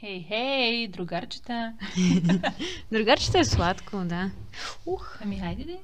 Хей, хей, другарчета. другарчета е сладко, да. Ух, ами хайде де.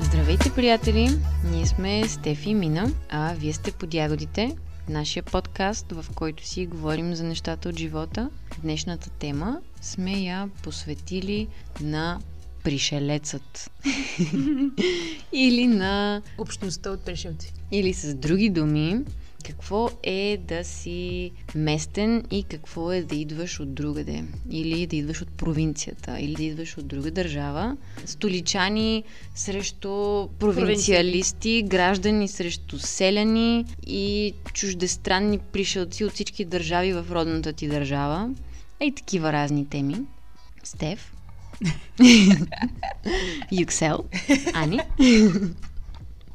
Здравейте, приятели! Ние сме Стефи и Мина, а вие сте под ягодите, нашия подкаст, в който си говорим за нещата от живота. Днешната тема сме я посветили на пришелецът. Или на... Общността от пришелци. Или с други думи, какво е да си местен и какво е да идваш от другаде. Или да идваш от провинцията, или да идваш от друга държава. Столичани срещу провинциалисти, граждани срещу селяни и чуждестранни пришелци от всички държави в родната ти държава. И такива разни теми. Стеф. Юксел. Ани.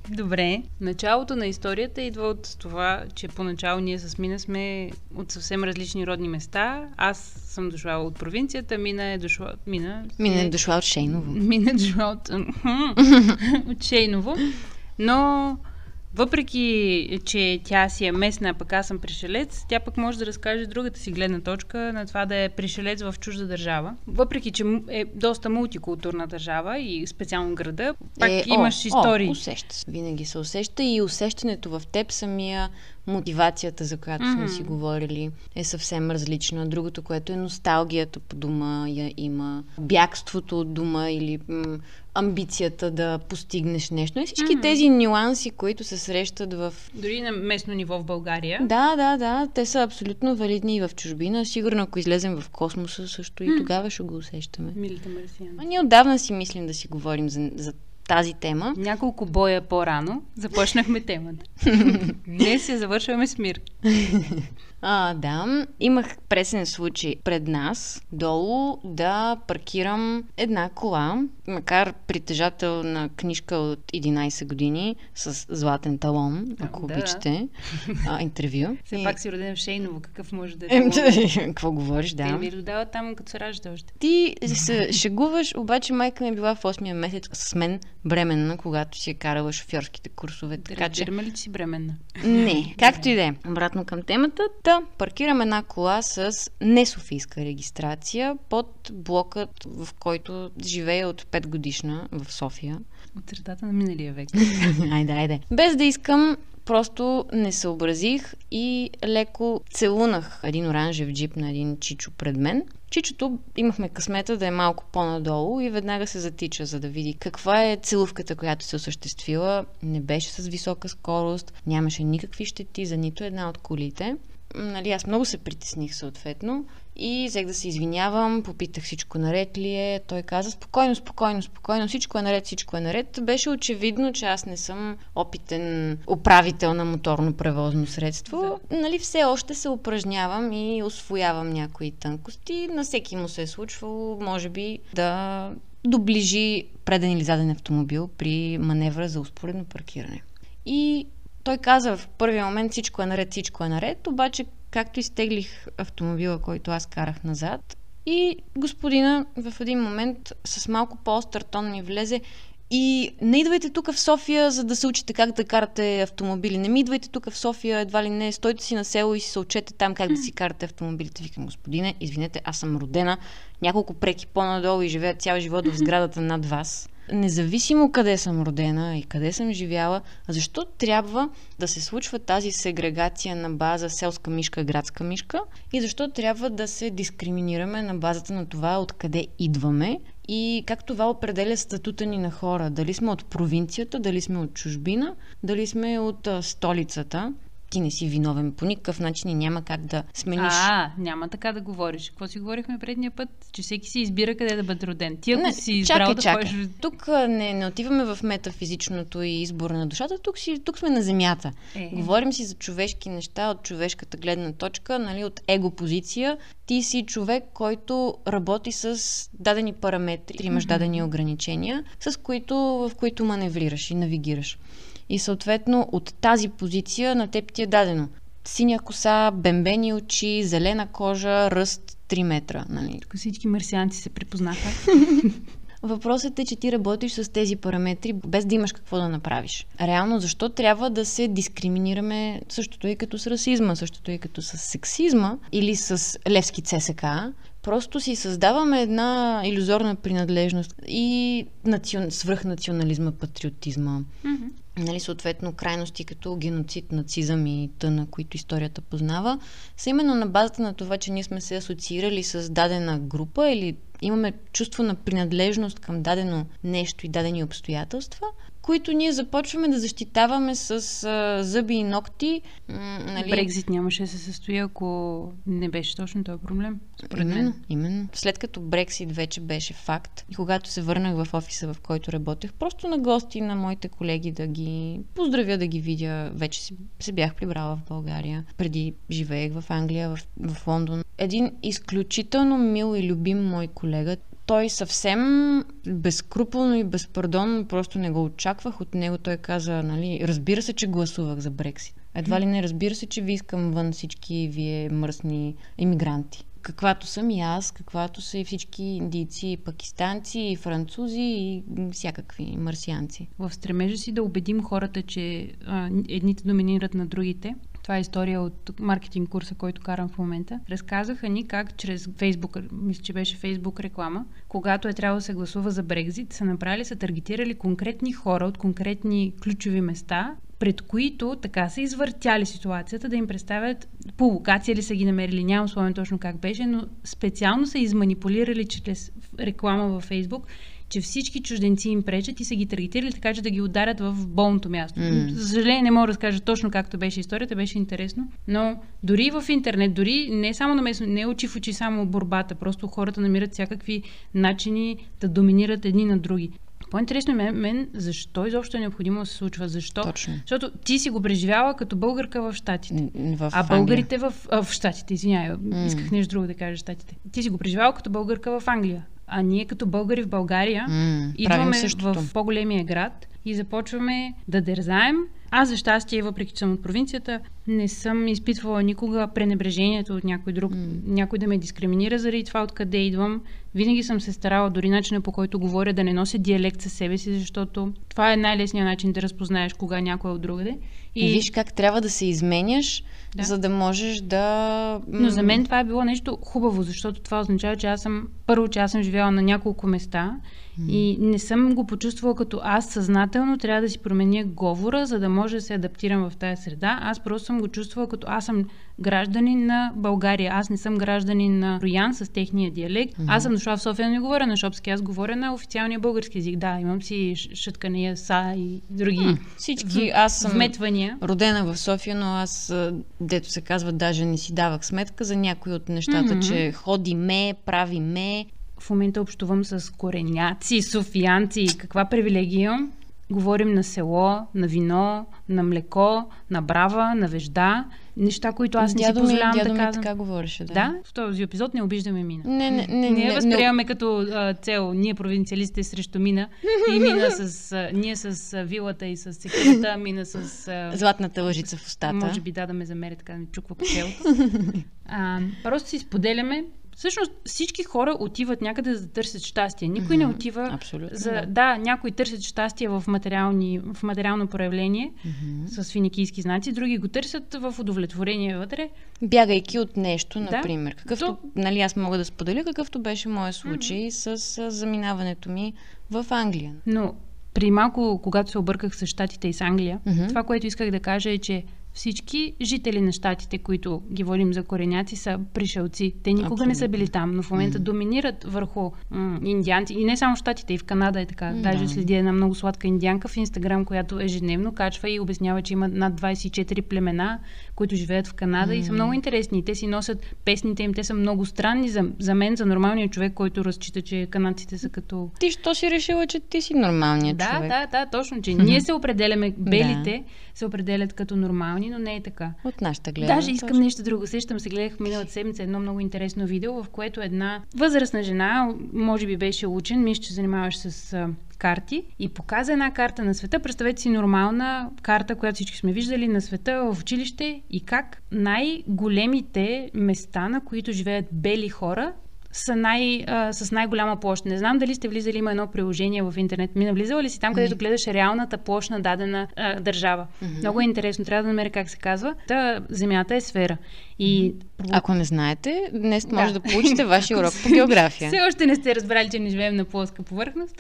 Добре. Началото на историята идва от това, че поначало ние с Мина сме от съвсем различни родни места. Аз съм дошла от провинцията, Мина е дошла... Мина, Мина е дошла от Шейново. Мина е дошла от... от Шейново. Но въпреки, че тя си е местна, а пък аз съм пришелец, тя пък може да разкаже другата си гледна точка на това да е пришелец в чужда държава. Въпреки, че е доста мултикултурна държава и специално града, пак е, имаш о, истории. О, усеща се. Винаги се усеща и усещането в теб самия мотивацията, за която mm-hmm. сме си говорили, е съвсем различна. Другото, което е носталгията по дома я има, бягството от дома или м- амбицията да постигнеш нещо. И всички mm-hmm. тези нюанси, които се срещат в... Дори на местно ниво в България. Да, да, да. Те са абсолютно валидни и в чужбина. Сигурно, ако излезем в космоса, също mm-hmm. и тогава ще го усещаме. Милите марсиани. А ние отдавна си мислим да си говорим за, за тази тема. Няколко боя по-рано започнахме темата. Днес я завършваме с мир. А, да. Имах пресен случай пред нас, долу, да паркирам една кола, макар притежател на книжка от 11 години с златен талон, ако да. обичате, а, интервю. Все и... пак си роден в Шейново, какъв може да е? Какво говориш, да. Те ми додава там, като се ражда още. Ти се шегуваш, обаче майка ми е била в 8 месец с мен бременна, когато си е карала шофьорските курсове. Така, че... ли си бременна? Не, както и да е. Обратно към темата, да, паркирам една кола с несофийска регистрация под блокът, в който живея от 5 годишна в София. От средата на миналия век. айде, айде. Без да искам, просто не съобразих и леко целунах един оранжев джип на един чичо пред мен. Чичото имахме късмета да е малко по-надолу и веднага се затича, за да види каква е целувката, която се осъществила. Не беше с висока скорост, нямаше никакви щети за нито една от колите нали, аз много се притесних съответно и взех да се извинявам, попитах всичко наред ли е. Той каза спокойно, спокойно, спокойно, всичко е наред, всичко е наред. Беше очевидно, че аз не съм опитен управител на моторно превозно средство. Да. Нали, все още се упражнявам и освоявам някои тънкости. На всеки му се е случвало, може би, да доближи преден или заден автомобил при маневра за успоредно паркиране. И той каза в първия момент всичко е наред, всичко е наред, обаче както изтеглих автомобила, който аз карах назад, и господина в един момент с малко по-остър тон ми влезе и не идвайте тук в София, за да се учите как да карате автомобили. Не ми идвайте тук в София, едва ли не. Стойте си на село и се учете там как да си карате автомобилите. Викам, господине, извинете, аз съм родена няколко преки по-надолу и живея цял живот в сградата над вас независимо къде съм родена и къде съм живяла, защо трябва да се случва тази сегрегация на база селска мишка, градска мишка и защо трябва да се дискриминираме на базата на това откъде идваме и как това определя статута ни на хора. Дали сме от провинцията, дали сме от чужбина, дали сме от столицата ти не си виновен по никакъв начин и няма как да смениш. А, няма така да говориш. Какво си говорихме предния път? Че всеки си избира къде да бъде роден. Ти ако не, си избрал чакай, да чакай. ходиш... Тук не, не отиваме в метафизичното и избор на душата, тук, си, тук сме на земята. Е. Говорим си за човешки неща от човешката гледна точка, нали, от его позиция. Ти си човек, който работи с дадени параметри, имаш mm-hmm. дадени ограничения, с които, в които маневрираш и навигираш. И съответно от тази позиция на теб ти е дадено синя коса, бембени очи, зелена кожа, ръст 3 метра. Нали? Тук всички марсианци се припознаха. Въпросът е, че ти работиш с тези параметри, без да имаш какво да направиш. Реално, защо трябва да се дискриминираме същото и като с расизма, същото и като с сексизма или с левски ЦСК, просто си създаваме една иллюзорна принадлежност и национ... свръхнационализма, патриотизма. Mm-hmm. Нали, съответно, крайности като геноцид, нацизъм и тъна, които историята познава, са именно на базата на това, че ние сме се асоциирали с дадена група или имаме чувство на принадлежност към дадено нещо и дадени обстоятелства, които ние започваме да защитаваме с а, зъби и ногти. М- нали? Брекзит нямаше да се състои, ако не беше точно този проблем. Според мен. именно. След като Брексит вече беше факт и когато се върнах в офиса, в който работех, просто на гости на моите колеги да ги поздравя, да ги видя. Вече си, се бях прибрала в България. Преди живеех в Англия, в, в Лондон. Един изключително мил и любим мой колега, той съвсем безкруполно и безпардонно просто не го очаквах. От него той каза, нали, разбира се, че гласувах за Брексит. Едва ли не разбира се, че ви искам вън всички вие мръсни иммигранти. Каквато съм и аз, каквато са и всички индийци, и пакистанци, и французи, и всякакви марсианци. В стремежа си да убедим хората, че а, едните доминират на другите, това е история от маркетинг курса, който карам в момента. Разказаха ни как чрез Фейсбук, мисля, че беше Фейсбук реклама, когато е трябвало да се гласува за Брекзит, са направили, са таргетирали конкретни хора от конкретни ключови места, пред които така са извъртяли ситуацията да им представят по локация ли са ги намерили, нямам спомен точно как беше, но специално са изманипулирали чрез реклама във Фейсбук че всички чужденци им пречат и са ги таргетирали така, че да ги ударят в болното място. Mm. За съжаление не мога да разкажа точно както беше историята, беше интересно, но дори в интернет, дори не само на местно, не очи в очи само борбата, просто хората намират всякакви начини да доминират едни на други. По-интересно е мен, мен защо изобщо е необходимо да се случва. Защо? Точно. Защото ти си го преживяла като българка в Штатите. В а българите в, а, в Штатите, извинявай, mm. исках нещо друго да кажа Штатите. Ти си го преживяла като българка в Англия. А ние като българи в България mm, идваме в по-големия град и започваме да дързаем. Аз, за щастие, въпреки че съм от провинцията, не съм изпитвала никога пренебрежението от някой друг, mm. някой да ме дискриминира заради това откъде идвам. Винаги съм се старала, дори начина по който говоря, да не нося диалект със себе си, защото това е най-лесният начин да разпознаеш кога някой е от другаде. И... Виж как трябва да се изменяш, да. за да можеш да... Но за мен това е било нещо хубаво, защото това означава, че аз съм... Първо, че аз съм живяла на няколко места mm. и не съм го почувствала като аз съзнателно трябва да си променя говора, за да може да се адаптирам в тази среда. Аз просто съм го чувствала като аз съм гражданин на България. Аз не съм гражданин на Роян с техния диалект. Mm-hmm. Аз съм дошла в София, не говоря на шопски, аз говоря на официалния български език. Да, имам си шъткания са и други mm. Всички, аз съм вметвания. родена в София, но аз, дето се казва, даже не си давах сметка за някои от нещата, mm-hmm. че ходи ме, прави ме. В момента общувам с кореняци, софиянци. Каква привилегия имам? Говорим на село, на вино, на млеко, на брава, на вежда. Неща, които аз не дядо си позволявам ми, да казвам. така говореше, да. Да, в този епизод не обиждаме мина. Не, не, не. Ние не, възприемаме не, като а, цел, ние провинциалистите срещу мина и мина с, а, ние с а, вилата и с секирата, мина с... А, Златната лъжица в устата. Може би да, да ме замери така да ми чуква по челото. А, просто си споделяме Всъщност всички хора отиват някъде за да търсят щастие. Никой mm-hmm. не отива Абсолютно, за... Да. да, някои търсят щастие в, материални, в материално проявление mm-hmm. с финикийски знаци, други го търсят в удовлетворение вътре. Бягайки от нещо, например. Да. Какъвто, То... нали, аз мога да споделя какъвто беше моят случай mm-hmm. с заминаването ми в Англия. Но при малко, когато се обърках с Штатите и с Англия, mm-hmm. това, което исках да кажа е, че всички жители на щатите, които ги водим за кореняци, са пришелци. Те никога Абсолютно. не са били там, но в момента mm. доминират върху м- индианци. И не само в щатите, и в Канада е така. Mm, Даже да. следи една много сладка индианка в Инстаграм, която ежедневно качва и обяснява, че има над 24 племена, които живеят в Канада mm. и са много интересни. Те си носят песните им, те са много странни за, за мен, за нормалния човек, който разчита, че канадците са като... Ти що си решила, че ти си нормалният да, човек? Да, да, да, точно, че ние се определяме, белите да. се определят като нормални, но не е така. От нашата гледна. Даже искам точно. нещо друго. Сещам се, гледах миналата седмица едно много интересно видео, в което една възрастна жена, може би беше учен, мисля, че занимаваш с карти и показа една карта на света. Представете си нормална карта, която всички сме виждали на света в училище и как най-големите места, на които живеят бели хора, са най, а, с най-голяма площ. Не знам дали сте влизали, има едно приложение в интернет. Ми навлизала ли си там, където гледаш реалната площ на дадена а, държава? Mm-hmm. Много е интересно. Трябва да намеря как се казва. Та, земята е сфера. И... Ако не знаете, днес може да, да получите вашия урок по география. Все още не сте разбрали, че не живеем на плоска повърхност.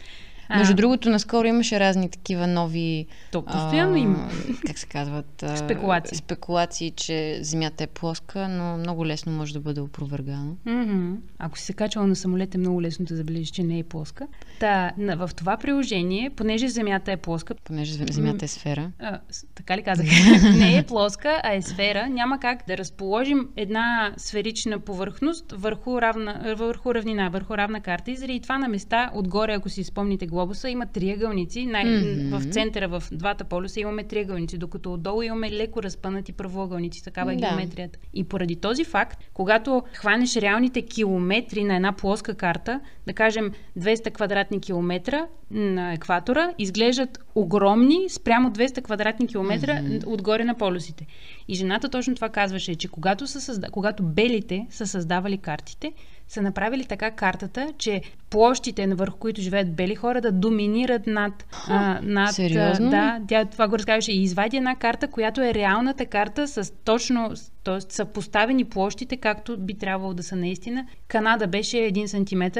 Между а, другото, наскоро имаше разни такива нови... То постоянно а, има. Как се казват? А, спекулации. Спекулации, че Земята е плоска, но много лесно може да бъде опровергано. Mm-hmm. Ако си се качвала на самолет, е много лесно да забележиш, че не е плоска. Та, в това приложение, понеже Земята е плоска... Понеже Земята е сфера. А, така ли казах? не е плоска, а е сфера. Няма как да разположим една сферична повърхност върху, равна, върху равнина, върху равна карта. И заради това на места, отгоре, ако си спомните глобуса има триъгълници. Най- mm-hmm. В центъра, в двата полюса имаме триъгълници, докато отдолу имаме леко разпънати правоъгълници. Такава е да. геометрията. И поради този факт, когато хванеш реалните километри на една плоска карта, да кажем 200 квадратни километра на екватора, изглеждат огромни спрямо 200 квадратни километра mm-hmm. отгоре на полюсите. И жената точно това казваше, че когато, са създа... когато белите са създавали картите, са направили така картата, че площите, върху които живеят бели хора, да доминират над... А, над Сериозно? Да, тя това го разказваше. И извади една карта, която е реалната карта с точно, т.е. са поставени площите, както би трябвало да са наистина. Канада беше 1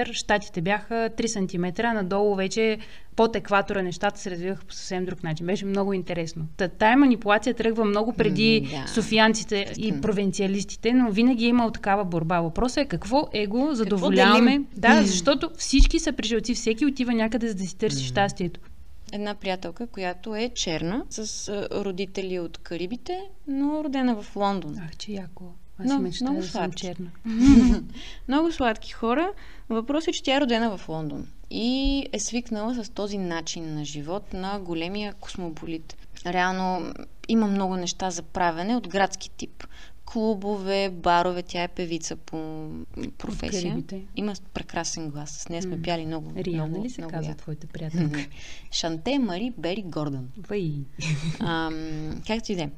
см, Штатите бяха 3 см, а надолу вече под екватора нещата се развиваха по съвсем друг начин. Беше много интересно. Та, тая манипулация тръгва много преди mm, да. софиянците и провинциалистите, но винаги е имал такава борба. Въпросът е какво его задоволяваме. Да, защото всички са прижилци, всеки отива някъде за да си търси mm. щастието. Една приятелка, която е черна, с родители от Карибите, но родена в Лондон. Ах, че яко. Аз но, мечта много да съм черна. много сладки хора. Въпросът е, че тя е родена в Лондон и е свикнала с този начин на живот на големия космополит. Реално има много неща за правене от градски тип. Клубове, барове, тя е певица по професия. Има прекрасен глас. С нея сме пяли много. Риана много, ли се много казва твоите приятелки? Шанте Мари Бери Гордън. Вай. както и да е.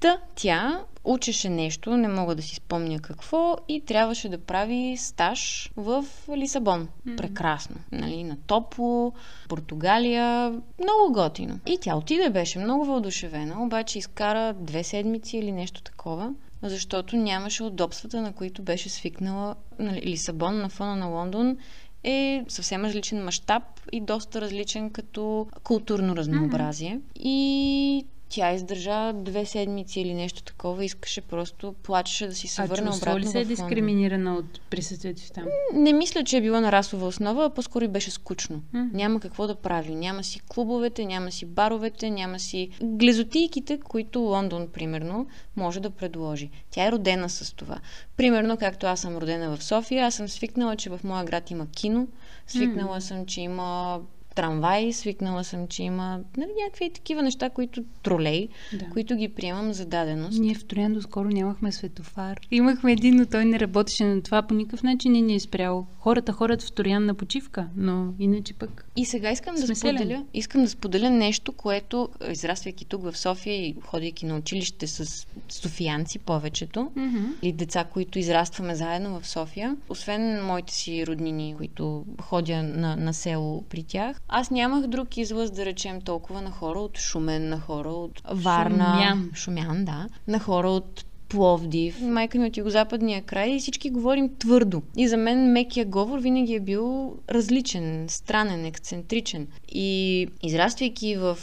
Та тя учеше нещо, не мога да си спомня какво, и трябваше да прави стаж в Лисабон. Mm-hmm. Прекрасно. Нали, на топло, Португалия, много готино. И тя отиде, беше много въодушевена, обаче изкара две седмици или нещо такова, защото нямаше удобствата, на които беше свикнала нали, Лисабон на фона на Лондон е съвсем различен мащаб и доста различен като културно разнообразие. Mm-hmm. И тя издържа две седмици или нещо такова, искаше просто, плачеше да си се върне обратно ли се е дискриминирана от присъствието си там? Не мисля, че е била на расова основа, а по-скоро беше скучно. Mm. Няма какво да прави. Няма си клубовете, няма си баровете, няма си глезотийките, които Лондон, примерно, може да предложи. Тя е родена с това. Примерно, както аз съм родена в София, аз съм свикнала, че в моя град има кино, свикнала mm. съм, че има трамвай, свикнала съм, че има нали, някакви такива неща, които тролей, да. които ги приемам за даденост. Ние в Троян доскоро нямахме светофар. Имахме един, но той не работеше на това по никакъв начин не ни е спрял. Хората ходят в Троян на почивка, но иначе пък. И сега искам да споделя, искам да споделя нещо, което, израствайки тук в София и ходейки на училище с софиянци повечето, mm-hmm. или деца, които израстваме заедно в София, освен моите си роднини, които ходя на, на село при тях, аз нямах друг излъз, да речем, толкова на хора от Шумен, на хора от Варна. Шумян. Шумян, да. На хора от Пловдив, майка ми от югозападния край и всички говорим твърдо. И за мен мекия говор винаги е бил различен, странен, ексцентричен. И израствайки в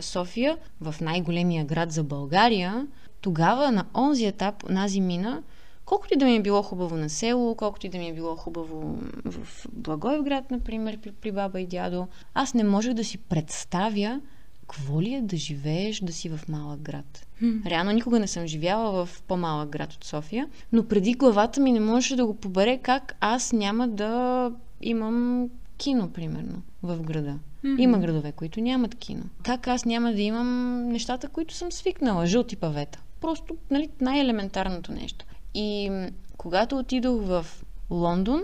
София, в най-големия град за България, тогава на онзи етап, нази мина, Колкото и да ми е било хубаво на село, колкото и да ми е било хубаво в Благоевград, например, при, при баба и дядо, аз не можех да си представя какво ли е да живееш да си в малък град. Реално никога не съм живяла в по-малък град от София, но преди главата ми не можеше да го побере как аз няма да имам кино, примерно, в града. Mm-hmm. Има градове, които нямат кино. Как аз няма да имам нещата, които съм свикнала, жълти павета. Просто, нали, най-елементарното нещо. И когато отидох в Лондон,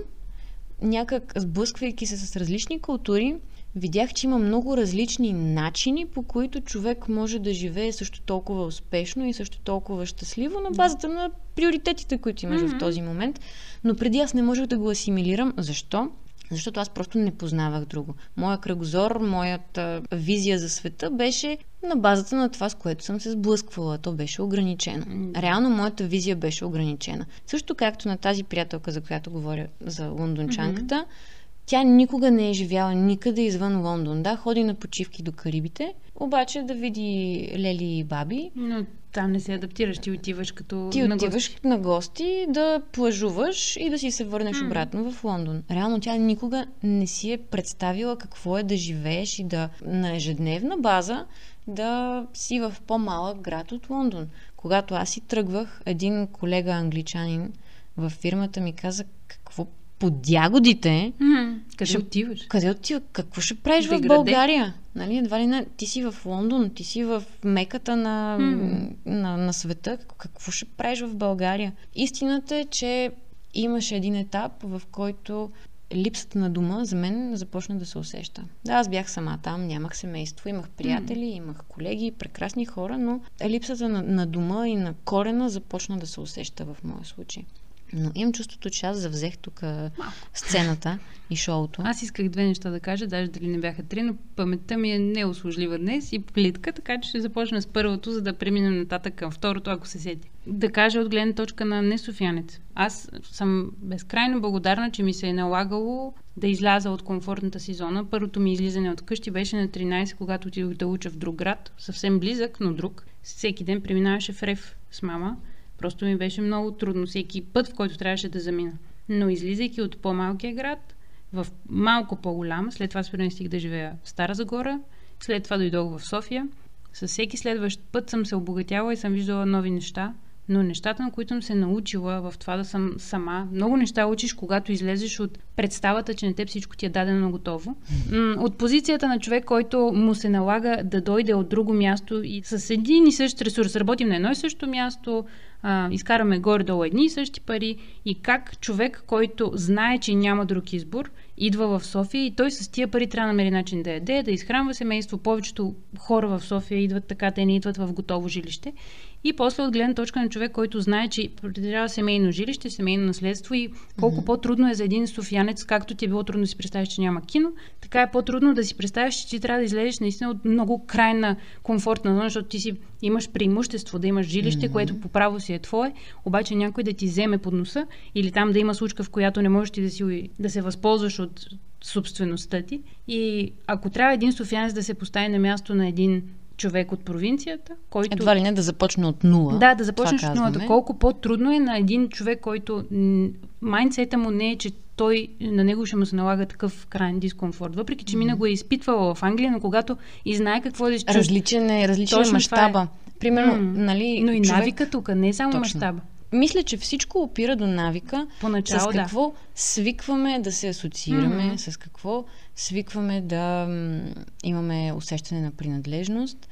някак сблъсквайки се с различни култури, видях, че има много различни начини, по които човек може да живее също толкова успешно и също толкова щастливо на базата на приоритетите, които имаш mm-hmm. в този момент. Но преди аз не можех да го асимилирам. Защо? Защото аз просто не познавах друго. Моя кръгозор, моята визия за света беше на базата на това, с което съм се сблъсквала. То беше ограничено. Реално моята визия беше ограничена. Също както на тази приятелка, за която говоря, за лондончанката, mm-hmm тя никога не е живяла никъде извън Лондон. Да, ходи на почивки до Карибите, обаче да види лели и баби. Но там не се адаптираш, ти отиваш като Ти на отиваш гости. на гости да плажуваш и да си се върнеш mm. обратно в Лондон. Реално тя никога не си е представила какво е да живееш и да на ежедневна база да си в по-малък град от Лондон. Когато аз си тръгвах, един колега англичанин във фирмата ми каза какво под ягодите. Mm-hmm. Къде ще, отиваш? Къде отиваш? Какво ще правиш в България? Нали, едва ли не, ти си в Лондон, ти си в меката на, mm. на, на света. Какво ще правиш в България? Истината е, че имаше един етап, в който липсата на дума за мен започна да се усеща. Да, аз бях сама там, нямах семейство, имах приятели, mm. имах колеги, прекрасни хора, но липсата на, на дума и на корена започна да се усеща в моя случай. Но имам чувството, че аз завзех тук сцената и шоуто. Аз исках две неща да кажа, даже дали не бяха три, но паметта ми е неуслужлива днес и плитка, така че ще започна с първото, за да преминем нататък към второто, ако се сети. Да кажа от гледна точка на несофиянец. Аз съм безкрайно благодарна, че ми се е налагало да изляза от комфортната си зона. Първото ми излизане от къщи беше на 13, когато отидох да уча в друг град, съвсем близък, но друг. Всеки ден преминаваше в Рев с мама Просто ми беше много трудно всеки път, в който трябваше да замина. Но излизайки от по-малкия град, в малко по-голям, след това се преместих да живея в Стара Загора, след това дойдох в София. Със всеки следващ път съм се обогатяла и съм виждала нови неща, но нещата, на които съм се научила в това да съм сама, много неща учиш, когато излезеш от представата, че на теб всичко ти е дадено готово. От позицията на човек, който му се налага да дойде от друго място и с един и същ ресурс. Работим на едно и също място, а, изкараме горе-долу едни и същи пари и как човек, който знае, че няма друг избор, идва в София и той с тия пари трябва да намери начин да яде, да изхранва семейство. Повечето хора в София идват така, те не идват в готово жилище. И после от гледна точка на човек, който знае, че притежава семейно жилище, семейно наследство и колко mm-hmm. по-трудно е за един софиянец, както ти е било трудно да си представиш, че няма кино, така е по-трудно да си представиш, че ти трябва да излезеш наистина от много крайна комфортна зона, защото ти си имаш преимущество да имаш жилище, mm-hmm. което по право си е твое, обаче някой да ти вземе под носа или там да има случка, в която не можеш ти да, си, да се възползваш от собствеността ти. И ако трябва един софиянец да се постави на място на един човек от провинцията, който... Едва ли не да започне от нула. Да, да започнеш от нулата. Колко по-трудно е на един човек, който майнцета му не е, че той, на него ще му се налага такъв крайен дискомфорт. Въпреки, че mm-hmm. мина го е изпитвала в Англия, но когато и знае какво да изчувства... Различен е, различен е мащаба. Е. Примерно, mm-hmm. нали... Но и човек... навика тук, не е само мащаба. Мисля, че всичко опира до навика. Поначало, с какво да. свикваме да се асоциираме, mm-hmm. с какво свикваме да м- имаме усещане на принадлежност.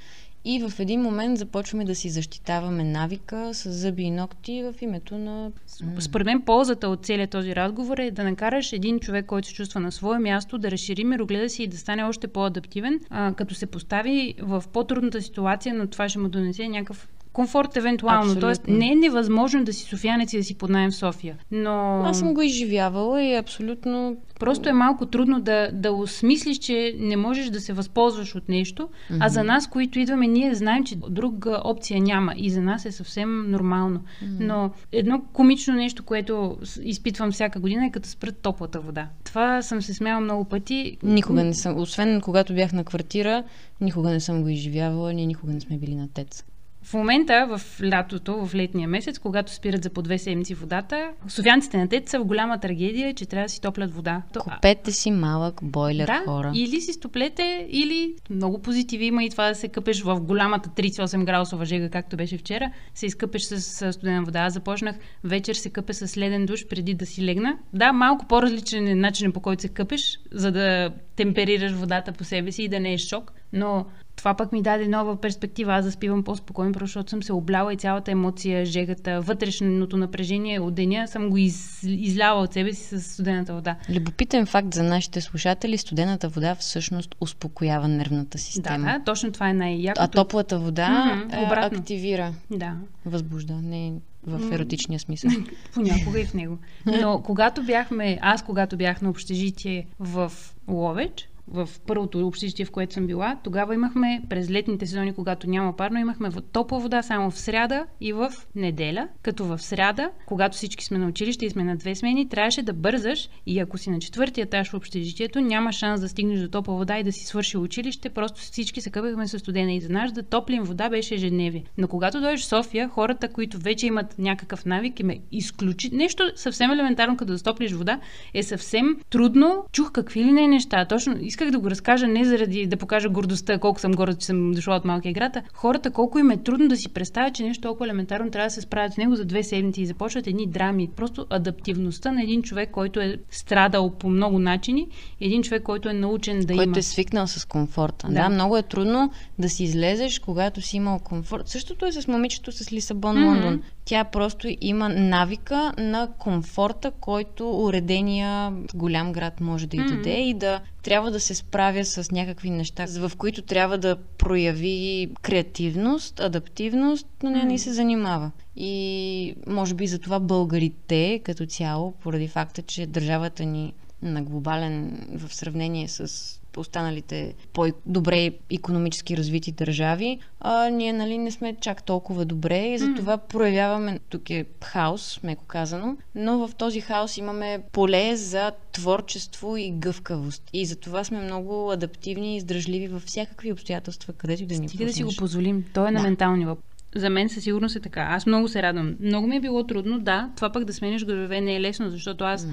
И в един момент започваме да си защитаваме навика с зъби и ногти в името на... Според мен ползата от целият този разговор е да накараш един човек, който се чувства на свое място, да разшири мирогледа си и да стане още по-адаптивен, а, като се постави в по-трудната ситуация, но това ще му донесе някакъв комфорт евентуално. Абсолютно. Тоест не е невъзможно да си софиянец и да си поднаем в София. Но... Аз съм го изживявала и абсолютно... Просто е малко трудно да, да осмислиш, че не можеш да се възползваш от нещо, mm-hmm. а за нас, които идваме, ние знаем, че друга опция няма и за нас е съвсем нормално. Mm-hmm. Но едно комично нещо, което изпитвам всяка година е като спрат топлата вода. Това съм се смяла много пъти. Никога не съм, освен когато бях на квартира, никога не съм го изживявала, ние никога не сме били на тец. В момента, в лятото, в летния месец, когато спират за по две седмици водата, софианците на тет са в голяма трагедия, че трябва да си топлят вода. Купете си малък бойлер, да, хора. Или си стоплете, или много позитиви има и това да се къпеш в голямата 38 градусова жега, както беше вчера, се изкъпеш с студена вода. Аз започнах вечер се къпе с леден душ преди да си легна. Да, малко по-различен е начинът по който се къпеш, за да темперираш водата по себе си и да не е шок Но това пък ми даде нова перспектива. Аз заспивам по-спокойно, защото съм се обляла и цялата емоция, жегата, вътрешното напрежение от деня съм го из, изляла от себе си с студената вода. Любопитен факт за нашите слушатели, студената вода всъщност успокоява нервната система. Да, да точно това е най-якото. А топлата вода mm-hmm, обратно. активира. Да. Възбужда. Не в еротичния смисъл. Понякога и в него. Но когато бяхме, аз когато бях на общежитие в Ловеч, в първото общежитие, в което съм била, тогава имахме през летните сезони, когато няма парно, имахме топла вода само в сряда и в неделя. Като в сряда, когато всички сме на училище и сме на две смени, трябваше да бързаш и ако си на четвъртия етаж в общежитието, няма шанс да стигнеш до топла вода и да си свърши училище, просто всички се къпехме с студена и за нас да топлим вода беше ежедневие. Но когато дойдеш в София, хората, които вече имат някакъв навик, им е изключи... Нещо съвсем елементарно, като да стоплиш вода, е съвсем трудно. Чух какви ли не неща. Точно исках да го разкажа не заради да покажа гордостта, колко съм горда, че съм дошла от малкия град, хората колко им е трудно да си представят, че нещо толкова елементарно трябва да се справят с него за две седмици и започват едни драми. Просто адаптивността на един човек, който е страдал по много начини, един човек, който е научен да който има. Който е свикнал с комфорта. Да. да, много е трудно да си излезеш, когато си имал комфорт. Същото е с момичето с Лисабон, mm-hmm. Лондон. Тя просто има навика на комфорта, който уредения голям град може да й даде mm-hmm. и да трябва да се справя с някакви неща, в които трябва да прояви креативност, адаптивност, но не, не се занимава. И може би за това българите като цяло, поради факта, че държавата ни на глобален в сравнение с останалите по-добре економически развити държави, а ние нали, не сме чак толкова добре и затова mm. проявяваме, тук е хаос, меко казано, но в този хаос имаме поле за творчество и гъвкавост. И затова сме много адаптивни и издръжливи във всякакви обстоятелства, където и да ни Стига да си го позволим. То е на да. ментални въпрос за мен със сигурност е така. Аз много се радвам. Много ми е било трудно, да. Това пък да смениш градове не е лесно, защото аз mm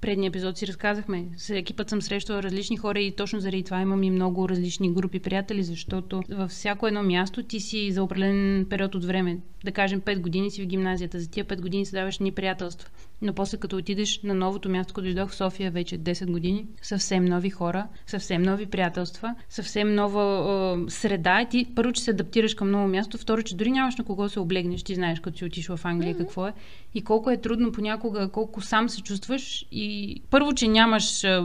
предния епизод си разказахме. С екипът съм срещала различни хора и точно заради това имам и много различни групи приятели, защото във всяко едно място ти си за определен период от време. Да кажем 5 години си в гимназията. За тия 5 години си даваш ни приятелства. Но после като отидеш на новото място, като дойдох в София вече 10 години, съвсем нови хора, съвсем нови приятелства, съвсем нова е, среда. И ти първо, че се адаптираш към ново място, второ, че дори нямаш на кого се облегнеш. Ти знаеш, като си отишла в Англия mm-hmm. какво е. И колко е трудно понякога, колко сам се чувстваш. И първо, че нямаш е,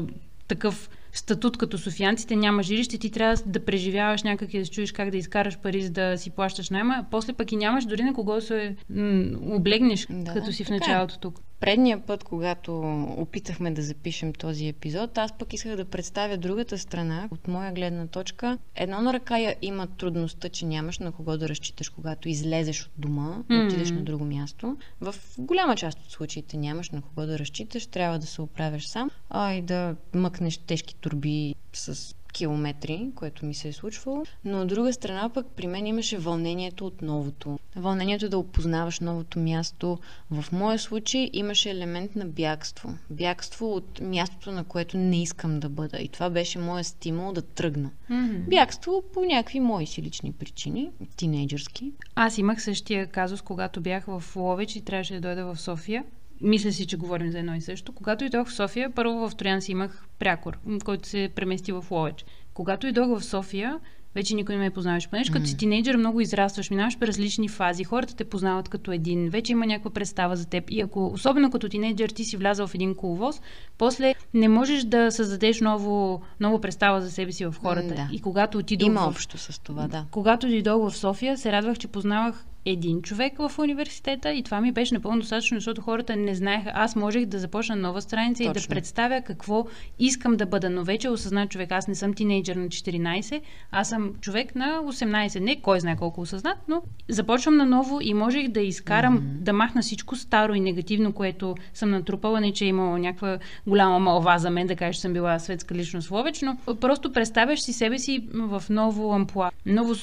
такъв статут като софиянците, няма жилище, ти трябва да преживяваш някак и да чуеш как да изкараш пари, за да си плащаш найма. После пък и нямаш дори на кого се м- облегнеш, да, като си в е. началото тук. Предния път, когато опитахме да запишем този епизод, аз пък исках да представя другата страна, от моя гледна точка. Едно на ръка я има трудността, че нямаш на кого да разчиташ, когато излезеш от дома mm-hmm. отидеш на друго място. В голяма част от случаите нямаш на кого да разчиташ, трябва да се оправяш сам, а и да мъкнеш тежки турби с километри, което ми се е случвало. Но от друга страна пък при мен имаше вълнението от новото. Вълнението да опознаваш новото място. В моя случай имаше елемент на бягство. Бягство от мястото, на което не искам да бъда. И това беше моя стимул да тръгна. Mm-hmm. Бягство по някакви мои си лични причини, тинейджърски. Аз имах същия казус, когато бях в Ловеч и трябваше да дойда в София мисля си, че говорим за едно и също. Когато идох в София, първо в Троян си имах прякор, който се премести в Ловеч. Когато идох в София, вече никой не ме познаваш. Понеже mm-hmm. като си тинейджър много израстваш, минаваш през различни фази, хората те познават като един, вече има някаква представа за теб. И ако, особено като тинейджър, ти си влязал в един коловоз, после не можеш да създадеш ново, ново представа за себе си в хората. Mm, да. И когато отидох. Има в... общо с това, да. Когато дойдох в София, се радвах, че познавах един човек в университета и това ми беше напълно достатъчно, защото хората не знаеха. Аз можех да започна нова страница Точно. и да представя какво искам да бъда. Но вече осъзнат човек. Аз не съм тинейджър на 14, аз съм човек на 18. Не кой знае колко осъзнат, но започвам наново и можех да изкарам, mm-hmm. да махна всичко старо и негативно, което съм натрупала. Не, че е имала някаква голяма малва за мен, да кажа, че съм била светска личност Ловеч, но просто представяш си себе си в ново амплуа, ново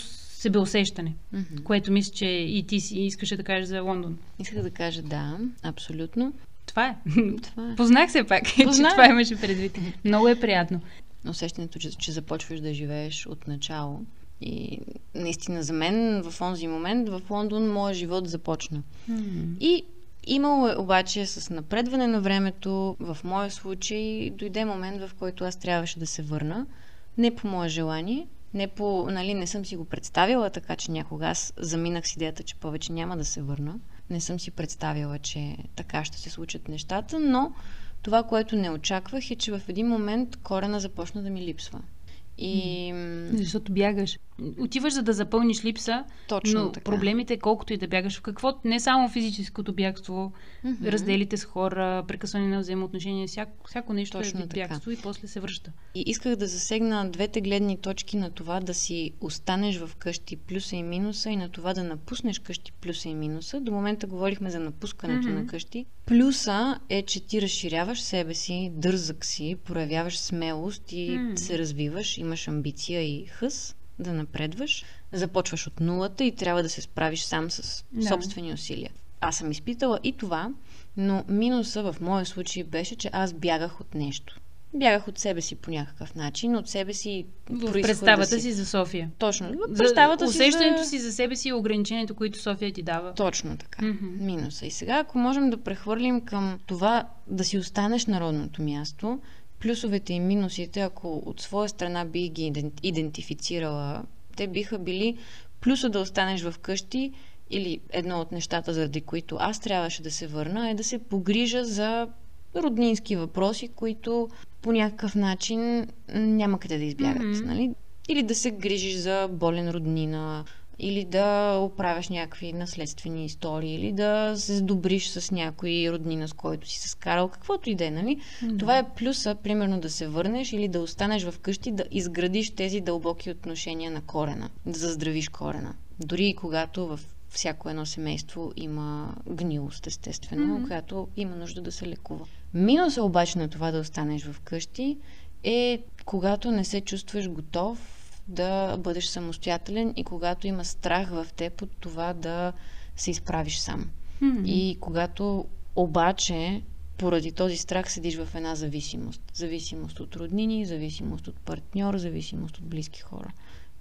себеусещане, mm-hmm. което мисля, че и ти си искаше да кажеш за Лондон. Исках да кажа да, абсолютно. Това е. Това е. Познах се пак, Познах. че това имаше предвид. Много е приятно. Усещането, че, че започваш да живееш от начало. И наистина за мен в онзи момент в Лондон моят живот започна. Mm-hmm. И Имало е обаче с напредване на времето, в моя случай, дойде момент, в който аз трябваше да се върна. Не по мое желание, Не, по, нали, не съм си го представила, така че някога аз заминах с идеята, че повече няма да се върна. Не съм си представила, че така ще се случат нещата, но това, което не очаквах е, че в един момент корена започна да ми липсва. И... Защото бягаш. Отиваш за да запълниш липса, Точно но така. проблемите, колкото и да бягаш в какво, не само физическото бягство, Мгм. разделите с хора, прекъсване на взаимоотношения, всяко, всяко нещо Точно е вид така. бягство и после се връща. И исках да засегна двете гледни точки на това да си останеш в къщи плюса и минуса и на това да напуснеш къщи плюса и минуса. До момента говорихме за напускането Мгм. на къщи. Плюса е, че ти разширяваш себе си, дързък си, проявяваш смелост и М. се развиваш, имаш амбиция и хъс да напредваш. Започваш от нулата и трябва да се справиш сам с Да. собствени усилия. Аз съм изпитала и това, но минуса в моя случай беше, че аз бягах от нещо. Бягах от себе си по някакъв начин, от себе си В представата си за София. Точно. В За представата усещането си, си за себе си и ограничението, които София ти дава. за... Точно така. Мгм. Минуса. И сега, ако можем да прехвърлим към това да си останеш на родното място, плюсовете и минусите, ако от своя страна би ги иден- идентифицирала, те биха били плюса да останеш в къщи или едно от нещата, заради които аз трябваше да се върна, е да се погрижа за роднински въпроси, които по някакъв начин няма къде да избягат. Мгм. Нали? Или да се грижиш за болен роднина, или да оправяш някакви наследствени истории, или да се сдобриш с някой роднина, с който си се скарал, каквото и да е, нали? Да. Това е плюса, примерно да се върнеш или да останеш вкъщи, да изградиш тези дълбоки отношения на корена, да заздравиш корена. Дори и когато в всяко едно семейство има гнилост, естествено, Мгм. която има нужда да се лекува. Минуса обаче на това да останеш вкъщи е когато не се чувстваш готов да бъдеш самостоятелен и когато има страх в теб от това да се изправиш сам. Мгм. И когато обаче поради този страх седиш в една зависимост. Зависимост от роднини, зависимост от партньор, зависимост от близки хора.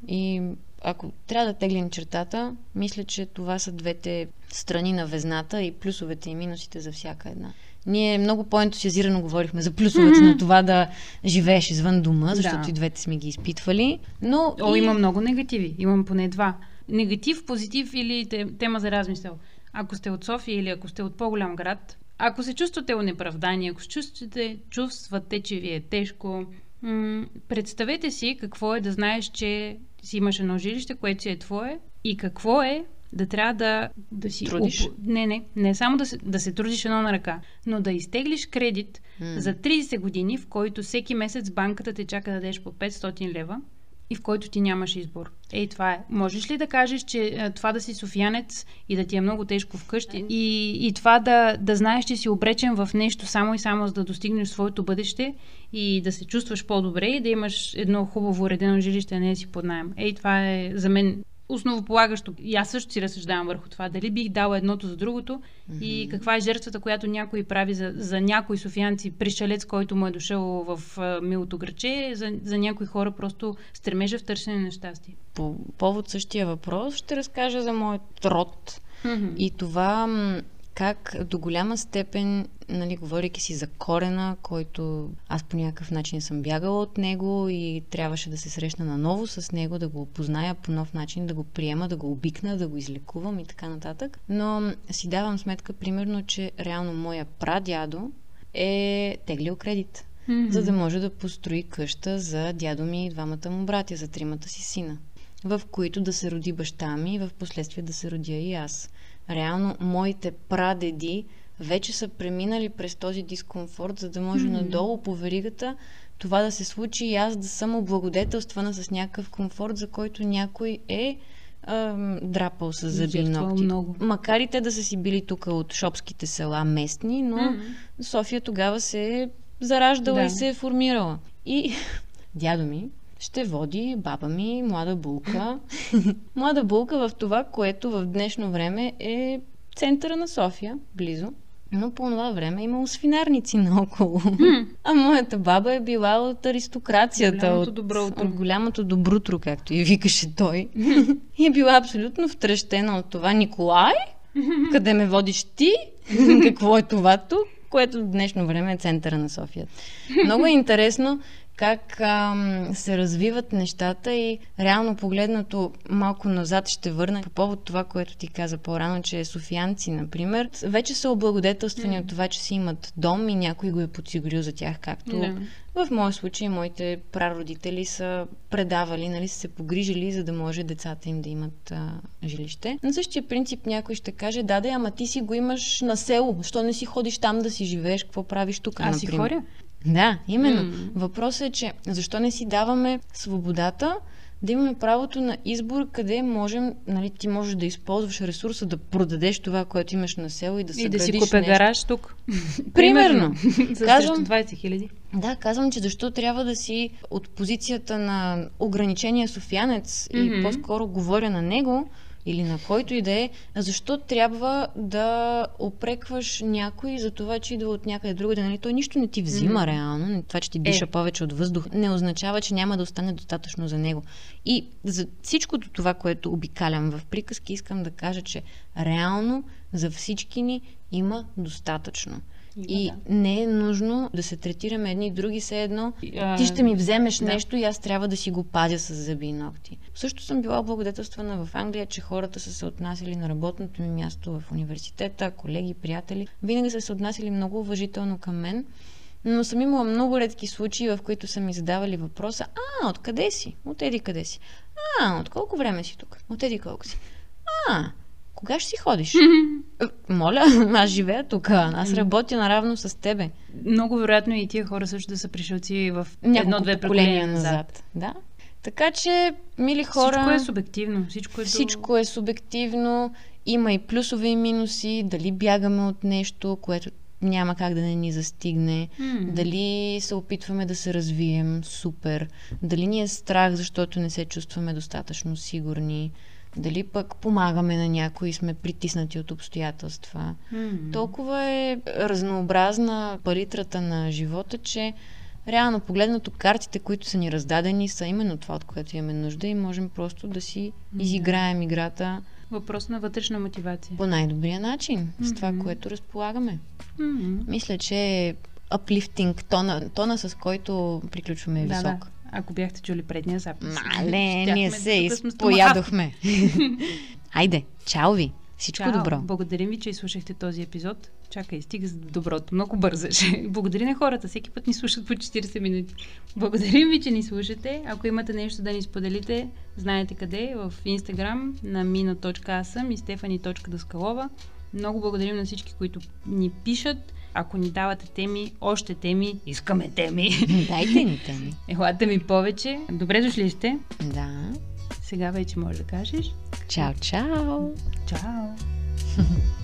И ако трябва да теглим чертата, мисля, че това са двете страни на везната и плюсовете и минусите за всяка една. Ние много по-ентусиазирано говорихме за плюсовете Мгм. на това да живееш извън дома, защото Да. и двете сме ги изпитвали. Но О, и... има много негативи. Имам поне два. Негатив, позитив или те- тема за размисъл. Ако сте от София или ако сте от по-голям град, ако се чувствате онеправдани, ако се чувствате, чувствате, че ви е тежко, м- представете си какво е да знаеш, че си имаш едно жилище, което си е твое и какво е да трябва да, да си... Трудиш? Уп... Не, не. Не само да се, да се трудиш едно на ръка, но да изтеглиш кредит М. за 30 години, в който всеки месец банката те чака да дадеш по 500 лева и в който ти нямаш избор. Ей, това е. Можеш ли да кажеш, че а, това да си софиянец и да ти е много тежко вкъщи и, и това да, да знаеш, че си обречен в нещо само и само за да достигнеш своето бъдеще и да се чувстваш по-добре и да имаш едно хубаво уредено жилище, а не да си под найем. Ей, това е за мен основополагащо. И аз също си разсъждавам върху това. Дали бих дала едното за другото и каква е жертвата, която някой прави за, за някои софиянци, пришелец, който му е дошъл в а, милото граче, за, за някои хора просто стремежа в търсене на щастие. По повод същия въпрос ще разкажа за моят род. И това как до голяма степен, нали, говорейки си за корена, който аз по някакъв начин съм бягала от него и трябваше да се срещна наново с него, да го опозная по нов начин, да го приема, да го обикна, да го излекувам и така нататък. Но си давам сметка, примерно, че реално моя прадядо е теглил кредит, за да може да построи къща за дядо ми и двамата му братя, за тримата си сина в които да се роди баща ми и в последствие да се родя и аз. Реално, моите прадеди вече са преминали през този дискомфорт, за да може Мгм. надолу по веригата това да се случи и аз да съм облагодетелствана с някакъв комфорт, за който някой е ам, драпал с зъби и ногти. много. Макар и те да са си били тук от шопските села местни, но Мгм. София тогава се е зараждала Да. и се е формирала. И дядо ми ще води баба ми, млада булка. млада булка в това, което в днешно време е центъра на София, близо. Но по това време е имало свинарници наоколо. А моята баба е била от аристокрацията. Голямото от, добро утро. От голямото добрутро, както и викаше той. и е била абсолютно втрещена от това. Николай, къде ме водиш ти? Какво е това тук? Което в днешно време е центъра на София. Много е интересно как ам, се развиват нещата и реално погледнато малко назад ще върна по повод това, което ти каза по-рано, че софианци, например, вече са облагодетелствани mm. от това, че си имат дом и някой го е подсигурил за тях, както yeah. В моят случай, моите прародители са предавали, нали, са се погрижили, за да може децата им да имат а, жилище. На същия принцип някой ще каже, да, да, ама ти си го имаш на село, защо не си ходиш там да си живееш, какво правиш тук, Аз си хоря. Да, именно. Mm. Въпросът е, че защо не си даваме свободата да имаме правото на избор, къде можем, нали, ти можеш да използваш ресурса, да продадеш това, което имаш на село и да се И да си купя нещо. гараж тук. Примерно. казвам, 20 хиляди. Да, казвам, че защо трябва да си от позицията на ограничения софиянец mm-hmm. и по-скоро говоря на него, или на който и да е, защо трябва да опрекваш някой за това, че идва от някъде другаде. Нали? Той нищо не ти взима mm-hmm. реално. Това, че ти диша е. повече от въздух, не означава, че няма да остане достатъчно за него. И за всичкото това, което обикалям в приказки, искам да кажа, че реално за всички ни има достатъчно. И да. не е нужно да се третираме едни и други, все едно. А, ти ще ми вземеш да. нещо и аз трябва да си го пазя с зъби и ногти. Също съм била благодетелствана в Англия, че хората са се отнасяли на работното ми място в университета, колеги, приятели. Винаги са се отнасяли много уважително към мен. Но съм имала много редки случаи, в които са ми задавали въпроса, а, откъде си? От еди къде си? А, от колко време си тук? От еди колко си? А, кога ще си ходиш? Моля, аз живея тук, аз работя наравно с тебе. Много вероятно и тия хора също да са пришелци в едно-две поколения назад. назад. Да. Така че, мили хора... Всичко е субективно. Всичко е, всичко е субективно. Има и плюсове и минуси. Дали бягаме от нещо, което няма как да не ни застигне. Mm. Дали се опитваме да се развием супер. Дали ни е страх, защото не се чувстваме достатъчно сигурни дали пък помагаме на някой и сме притиснати от обстоятелства. Mm-hmm. Толкова е разнообразна палитрата на живота, че реално погледнато картите, които са ни раздадени, са именно това, от което имаме нужда и можем просто да си mm-hmm. изиграем играта. Въпрос на вътрешна мотивация. По най-добрия начин, mm-hmm. с това, което разполагаме. Mm-hmm. Мисля, че uplifting, тона, тона с който приключваме е да, висок. Да. Ако бяхте чули предния запис. Мале, ние се изпоядохме. Айде, чао ви! Всичко Чао. добро. Благодарим ви, че изслушахте този епизод. Чакай, стига за доброто. Много бързаше. Благодаря на хората. Всеки път ни слушат по 40 минути. Благодарим ви, че ни слушате. Ако имате нещо да ни споделите, знаете къде. В Инстаграм на mino.asam и stefani.daskалова. Много благодарим на всички, които ни пишат ако ни давате теми, още теми, искаме теми. Дайте ни теми. Елате ми повече. Добре дошли сте. Да. Сега вече може да кажеш. Чао, чао. Чао.